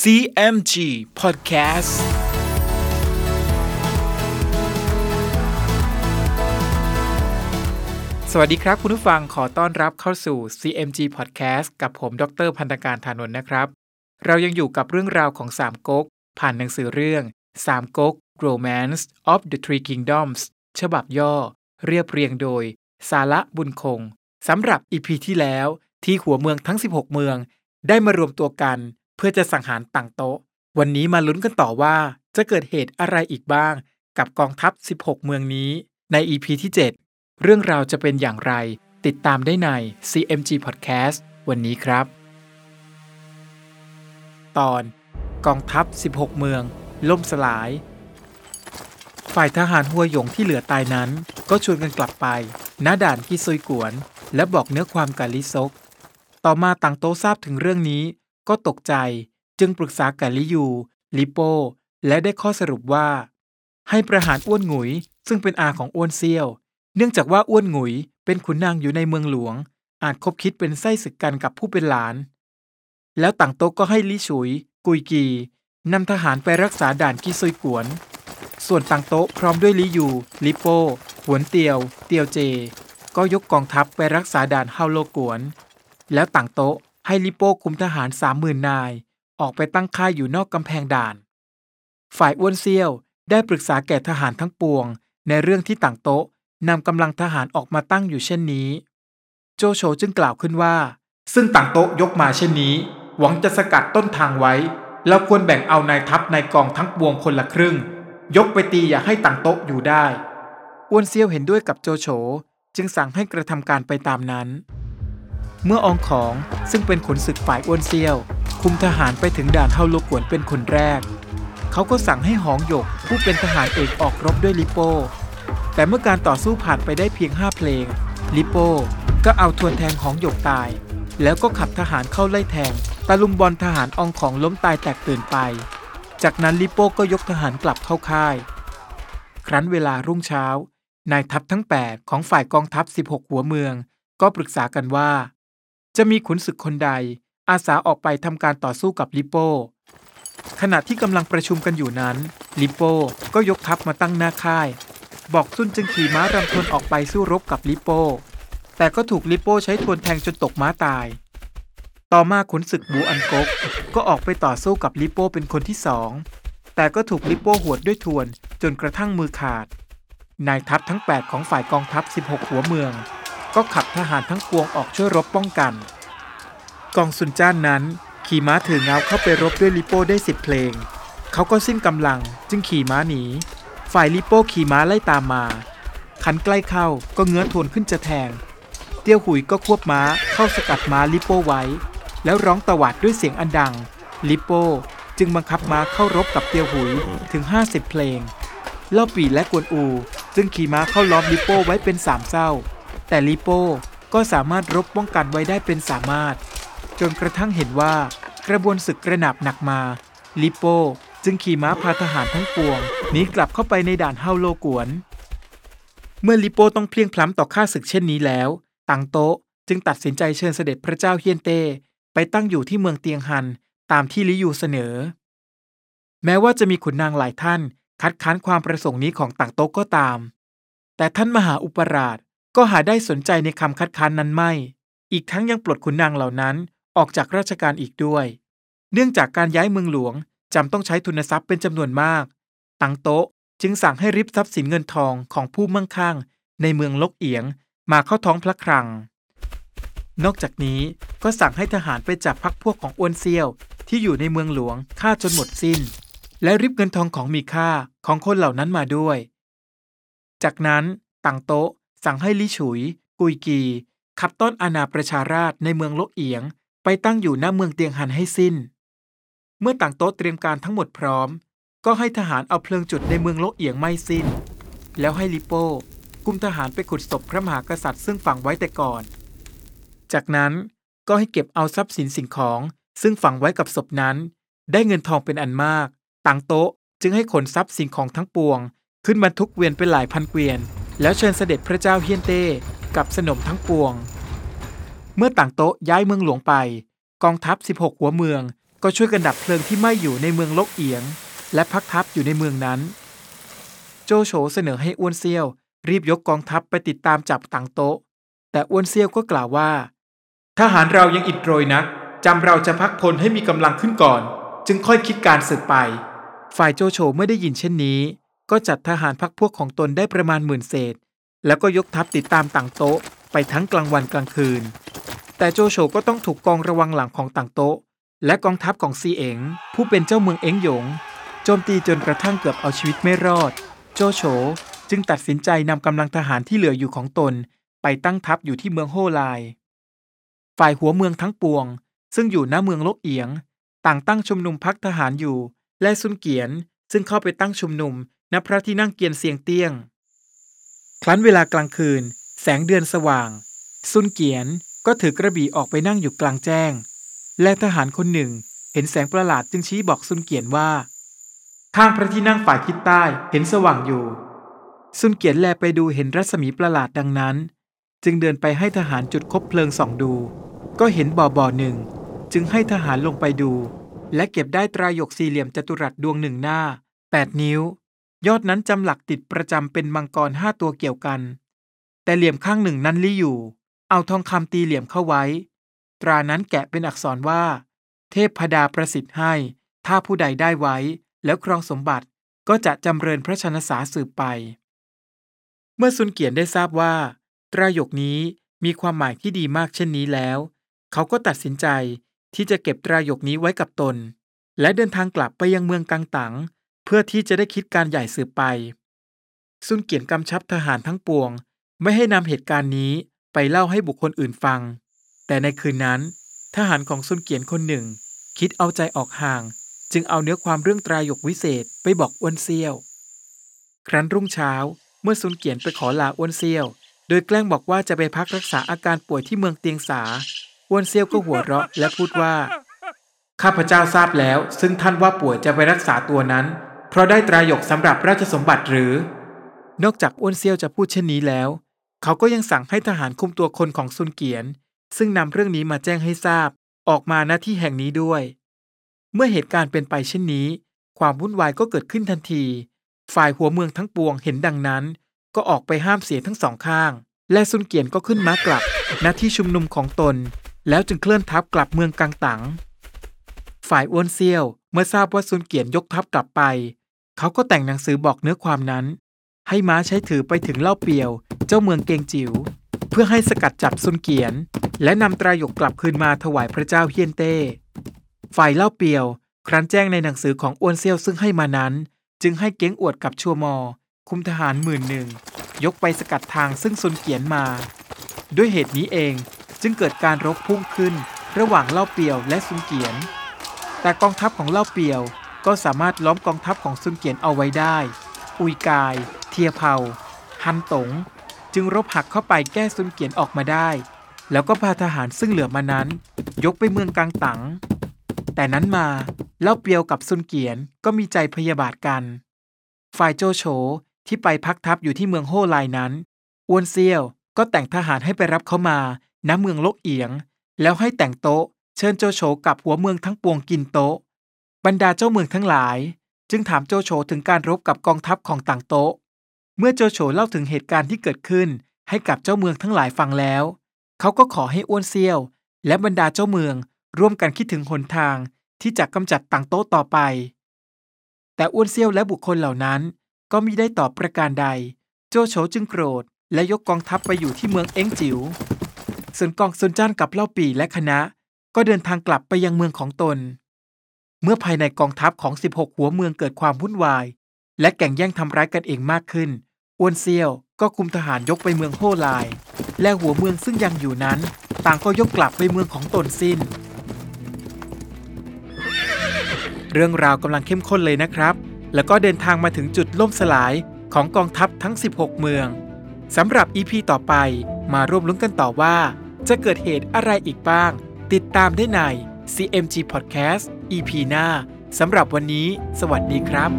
CMG Podcast สวัสดีครับคุณผู้ฟังขอต้อนรับเข้าสู่ CMG Podcast กับผมดรพันธการธานนท์นะครับ เรายังอยู่กับเรื่องราวของสามก๊กผ่านหนังสือเรื่องสามก๊ก Romance of the Three Kingdoms ฉบับย่อ เรียบเรียงโดย สาระบุญคงสำหรับ EP ที่แล้วที่หัวเมืองทั้ง 16 เมือง ได้มารวมตัวกัน เพื่อจะสังหารต่างโต๊ะ วันนี้มาลุ้นกันต่อว่าจะเกิดเหตุอะไรอีกบ้าง กับกองทัพ 16 เมืองนี้ ใน EP ที่ 7 เรื่องราวจะเป็นอย่างไร ติดตามได้ใน CMG Podcast วันนี้ครับ ตอนกองทัพ 16 เมือง ล่มสลาย ฝ่ายทหารหัวหยงที่เหลือตายนั้น ก็ชวนกันกลับไปณด่านที่ซุยกวน และบอกเนื้อความกับลิซก ต่อมาต่างโต๊ทราบถึงเรื่องนี้ ก็ตกใจจึงปรึกษากับลิยู ลิโปและได้ข้อสรุปว่า ให้ประหารอ้วนหงุย ซึ่งเป็นอาของอ้วนเซียว เนื่องจากว่าอ้วนหงุย เป็นขุนนางอยู่ในเมืองหลวง อาจคบคิดเป็นไส้ศึกกันกับผู้เป็นหลาน แล้วต่างโต๊ะก็ให้ลิฉุย กุยกีนำทหารไปรักษาด่านกีซุยกวน ส่วนต่างโต๊ะพร้อมด้วยลิยู ลิโปหวนเตียว เตียวเจ ก็ยกกองทัพไปรักษาด่านเฮาโลกวน แล้วต่างโต๊ะ ให้ลิโป้คุมทหารสามหมื่นนาย ออกไปตั้งค่ายอยู่นอกกำแพงด่าน ฝ่ายอ้วนเซียวได้ปรึกษาแก่ทหารทั้งปวง ในเรื่องที่ต่างโต๊ะนำกำลังทหารออกมาตั้งอยู่เช่นนี้ โจโฉจึงกล่าวขึ้นว่า ซึ่งต่างโต๊ะยกมาเช่นนี้ หวังจะสกัดต้นทางไว้แล้วควรแบ่งเอานายทัพนายกองทั้งปวงคนละครึ่ง ยกไปตีอย่าให้ต่างโต๊ะอยู่ได้อ้วนเซียวเห็นด้วยกับโจโฉจึงสั่งให้กระทำการไปตามนั้น เมื่ออองของซึ่งเป็นขุนศึกฝ่ายอ้วนเซียว คุมทหารไปถึงด่านเฮาโลกวนเป็นคนแรก เขาก็สั่งให้หองหยกผู้เป็นทหารเอกออกรบด้วยลิโป้ แต่เมื่อการต่อสู้ผ่านไปได้เพียงห้าเพลง ลิโป้ก็เอาทวนแทงหองหยกตาย แล้วก็ขับทหารเข้าไล่แทงตะลุมบอลทหารอองของล้มตายแตกตื่นไป จากนั้นลิโป้ก็ยกทหารกลับเข้าค่าย ครั้นเวลารุ่งเช้า นายทัพทั้ง 8 ของฝ่ายกองทัพ 16 หัวเมือง ก็ปรึกษากันว่า จะมีขุนศึกคนใด อาสาออกไปทำการต่อสู้กับลิโป้ขณะที่กำลังประชุมกันอยู่นั้น ลิโป้ก็ยกทัพมาตั้งหน้าค่าย บอกซุนจึงขี่ม้ารำทวนออกไปสู้รบกับลิโป้แต่ก็ถูกลิโป้ใช้ทวนแทงจนตกม้าตาย ต่อมาขุนศึกบูอันกกก็ออกไปต่อสู้กับลิโป้เป็นคนที่สองแต่ก็ถูกลิโป้หวดด้วยทวนจนกระทั่งมือขาด นายทัพทั้ง 8 ของฝ่ายกองทัพ 16 หัวเมือง ก็ขับทหารทั้งปวงออกช่วยรบป้องกัน กองซุนจ้านนั้นขี่ม้าถือเงาเข้าไปรบด้วยลิโป้ได้สิบเพลง เขาก็สิ้นกำลังจึงขี่ม้าหนี ฝ่ายลิโป้ขี่ม้าไล่ตามมาคันใกล้เข้าก็เงื้อทวนขึ้นจะแทง เตี้ยวหุยก็ควบม้าเข้าสกัดม้าลิโป้ไว้ แล้วร้องตวาดด้วยเสียงอันดัง ลิโป้จึงบังคับม้าเข้ารบกับเตียวหุยถึง 50 เพลงเล่าปีและกวนอูจึงขี่ม้าเข้าล้อมลิโป้ไว้เป็นสามเศร้า แต่ลิโป้ก็สามารถรบป้องกันไว้ได้เป็นสามารถ จนกระทั่งเห็นว่ากระบวนศึกกระหนับหนักมาลิโป้จึงขี่ม้าพาทหารทั้งปวงหนีกลับเข้าไปในด่านเฮาโลกวน เมื่อลิโป้ต้องเพลียงพล้ำต่อข้าศึกเช่นนี้แล้ว ตังโต๊ะจึงตัดสินใจเชิญเสด็จพระเจ้าเฮียนเต้ไปตั้งอยู่ที่เมืองเตียงฮันตามที่ลิยูเสนอ แม้ว่าจะมีขุนนางหลายท่าน คัดค้านความประสงค์นี้ของต่างโต๊ะก็ตาม แต่ท่านมหาอุปราช ก็หาได้สนใจในคำคัดค้านนั้นไม่ อีกทั้งยังปลดขุนนางเหล่านั้นออกจากราชการอีกด้วย เนื่องจากการย้ายเมืองหลวงจำต้องใช้ทุนทรัพย์เป็นจำนวนมาก ตังโต๊ะจึงสั่งให้ริบทรัพย์สินเงินทองของผู้มั่งคั่ง ในเมืองลกเอียงมาเข้าท้องพระคลัง นอกจากนี้ก็สั่งให้ทหารไปจับพักพวกของอ้วนเซียว ที่อยู่ในเมืองหลวงฆ่าจนหมดสิ้น และริบเงินทองของมีค่าของคนเหล่านั้นมาด้วย จากนั้นตังโต๊ะ สั่งให้ลิฉุย กุยกี ขับต้อนอาณาประชาราชในเมืองลกเอียง ไปตั้งอยู่หน้าเมืองเตียงหันให้สิ้น เมื่อต่างโต๊ะเตรียมการทั้งหมดพร้อม ก็ให้ทหารเอาเพลิงจุดในเมืองลกเอียงไม่สิ้น แล้วให้ลิโป้กุมทหารไปขุดศพพระมหากษัตริย์ซึ่งฝังไว้แต่ก่อน จากนั้นก็ให้เก็บเอาทรัพย์สินสิ่งของ ซึ่งฝังไว้กับศพนั้น ได้เงินทองเป็นอันมาก ต่างโต๊ะจึงให้ขนทรัพย์สิ่งของทั้งปวง ขึ้นบรรทุกเกวียนเป็นหลายพันเกวียน แล้วเชิญเสด็จพระเจ้าเฮียนเต้กับสนมทั้งปวง เมื่อต่างโต๊ะย้ายเมืองหลวงไป กองทัพ 16 หัวเมือง ก็ช่วยกันดับเพลิงที่ไหม้อยู่ในเมืองลกเอียง และพักทัพอยู่ในเมืองนั้น โจโฉเสนอให้อ้วนเซียว รีบยกกองทัพไปติดตามจับต่างโต๊ะ แต่อ้วนเซียวก็กล่าวว่า ทหารเรายังอิดโรยนักจำเราจะพักพลให้มีกำลังขึ้นก่อน จึงค่อยคิดการศึกไป ฝ่ายโจโฉไม่ได้ยินเช่นนี้ ก็จัดทหารพักพวกของตนได้ประมาณหมื่นเศษ แล้วก็ยกทัพติดตามต่างโต๊ะไปทั้งกลางวันกลางคืน แต่โจโฉก็ต้องถูกกองระวังหลังของต่างโต๊ะ และกองทัพของซีเอ๋งผู้เป็นเจ้าเมืองเอ๋งหยงโจมตีจนกระทั่งเกือบเอาชีวิตไม่รอด โจโฉจึงตัดสินใจนำกำลังทหารที่เหลืออยู่ของตน ไปตั้งทัพอยู่ที่เมืองโฮไลฝ่ายหัวเมืองทั้งปวง ซึ่งอยู่หน้าเมืองลกเอียง ต่างตั้งชุมนุมพักทหารอยู่ และซุนเกียนซึ่งเข้าไปตั้งชุมนุม ณพระที่นั่งเกียนเซียงเตี้ยงครั้นเวลากลางคืน แสงเดือนสว่าง ซุนเกียนก็ถือกระบี่ออกไปนั่งอยู่กลางแจ้ง และทหารคนหนึ่งเห็นแสงประหลาดจึงชี้บอกซุนเกียนว่า ข้างพระที่นั่งฝ่ายทิศใต้เห็นสว่างอยู่ ซุนเกียนแลไปดูเห็นรัศมีประหลาดดังนั้น จึงเดินไปให้ทหารจุดคบเพลิงส่องดู ก็เห็นบ่อบ่อหนึ่ง จึงให้ทหารลงไปดู และเก็บได้ตรายกสี่เหลี่ยมจัตุรัสดวงหนึ่งหน้า 8 นิ้ว ยอดนั้นจำหลักติดประจำเป็นมังกรห้าตัวเกี่ยวกัน แต่เหลี่ยมข้างหนึ่งนั้นลี่อยู่ เอาทองคำตีเหลี่ยมเข้าไว้ ตรานั้นแกะเป็นอักษรว่า เทพพดาประสิทธิ์ให้ ถ้าผู้ใดได้ไว้ แล้วครองสมบัติก็จะจำเริญพระชนสาสืบไป เมื่อซุนเกียนได้ทราบว่า ตรายกนี้มีความหมายที่ดีมากเช่นนี้แล้ว เขาก็ตัดสินใจที่จะเก็บตรายกนี้ไว้กับตน และเดินทางกลับไปยังเมืองกังตัง เพื่อที่จะได้คิดการใหญ่สืบไป ซุนเกียนกำชับทหารทั้งปวง ไม่ให้นำเหตุการณ์นี้ไปเล่าให้บุคคลอื่นฟัง แต่ในคืนนั้น ทหารของซุนเกียนคนหนึ่ง คิดเอาใจออกห่าง จึงเอาเนื้อความเรื่องตรายกวิเศษไปบอกอ้วนเซียว ครั้นรุ่งเช้าเมื่อซุนเกียนไปขอลาอ้วนเซียว โดยแกล้งบอกว่าจะไปพักรักษาอาการป่วยที่เมืองเตียงสาอ้วนเซียวก็หัวเราะและพูดว่า ข้าพเจ้าทราบแล้ว ซึ่งท่านว่าป่วยจะไปรักษาตัวนั้น เพราะได้ตรายกสำหรับราชสมบัติหรือ นอกจากอ้วนเซียวจะพูดเช่นนี้แล้ว เขาก็ยังสั่งให้ทหารคุมตัวคนของซุนเกียน ซึ่งนำเรื่องนี้มาแจ้งให้ทราบ ออกมาณที่แห่งนี้ด้วย เมื่อเหตุการณ์เป็นไปเช่นนี้ ความวุ่นวายก็เกิดขึ้นทันที ฝ่ายหัวเมืองทั้งปวงเห็นดังนั้น ก็ออกไปห้ามเสียทั้งสองข้าง และซุนเกียนก็ขึ้นม้ากลับณที่ชุมนุมของตน แล้วจึงเคลื่อนทัพกลับเมืองกังตังฝ่ายอ้วนเซียวเมื่อทราบว่าซุนเกียนยกทัพกลับไป เขาก็แต่งหนังสือบอกเนื้อความนั้น ให้ม้าใช้ถือไปถึงเล่าเปียว เจ้าเมืองเกงจิว๋วเพื่อให้สกัดจับซุนเกียน และนำตรายกกลับคืนมาถวายพระเจ้าเฮียนเต้ ฝ่ายเล่าเปียว ครั้นแจ้งในหนังสือของอ้วนเซียวซึ่งให้มานั้น จึงให้เก้งอวดกับชัวมอ คุมทหารหมื่นหนึ่ง ยกไปสกัดทางซึ่งซุนเกียนมา ด้วยเหตุนี้เองจึงเกิดการรบพุ่งขึ้น ระหว่างเล่าเปียวและซุนเกียน แต่กองทัพของเล่าเปียว ก็สามารถล้อมกองทัพของซุนเกียนเอาไว้ได้ อุยกาย เทียเผาฮันตง จึงรบหักเข้าไปแก้ซุนเกียนออกมาได้ แล้วก็พาทหารซึ่งเหลือมานั้น ยกไปเมืองกังตัง แต่นั้นมาเล่าเปียวกับซุนเกียนก็มีใจพยาบาทกัน ฝ่ายโจโฉที่ไปพักทัพอยู่ที่เมืองโฮไลนั้นอ้วนเซียวก็แต่งทหารให้ไปรับเขามาณเมืองโลกเอียง แล้วให้แต่งโต๊ะ เชิญโจโฉกับหัวเมืองทั้งปวงกินโต๊ะ บรรดาเจ้าเมืองทั้งหลาย จึงถามโจโฉถึงการรบกับกองทัพของต่างโต๊ะ เมื่อโจโฉเล่าถึงเหตุการณ์ที่เกิดขึ้นให้กับเจ้าเมืองทั้งหลายฟังแล้ว เขาก็ขอให้อ้วนเซียว และบรรดาเจ้าเมืองร่วมกันคิดถึงหนทางที่จะกำจัดต่างโต๊ะต่อไป แต่อ้วนเซียวและบุคคลเหล่านั้น ก็มิได้ตอบประการใด โจโฉจึงโกรธ และยกกองทัพไปอยู่ที่เมืองเอ็งจิว๋วส่วนกองซุนจ้านกับเล่าปีและคณะ ก็เดินทางกลับไปยังเมืองของตน เมื่อภายในกองทัพของ 16 หัวเมืองเกิดความวุ่นวาย และแก่งแย่งทำร้ายกันเองมากขึ้นอ้วนเซียวก็คุมทหารยกไปเมืองโฮไลและหัวเมืองซึ่งยังอยู่นั้น ต่างก็ยกกลับไปเมืองของตนสิ้น เรื่องราวกำลังเข้มข้นเลยนะครับ แล้วก็เดินทางมาถึงจุดล่มสลายของกองทัพทั้ง 16 เมืองสำหรับ EP ต่อไปมาร่วมลุ้นกันต่อว่า จะเกิดเหตุอะไรอีกบ้าง ติดตามได้ใน CMG Podcast EP หน้าสำหรับวันนี้ สวัสดีครับ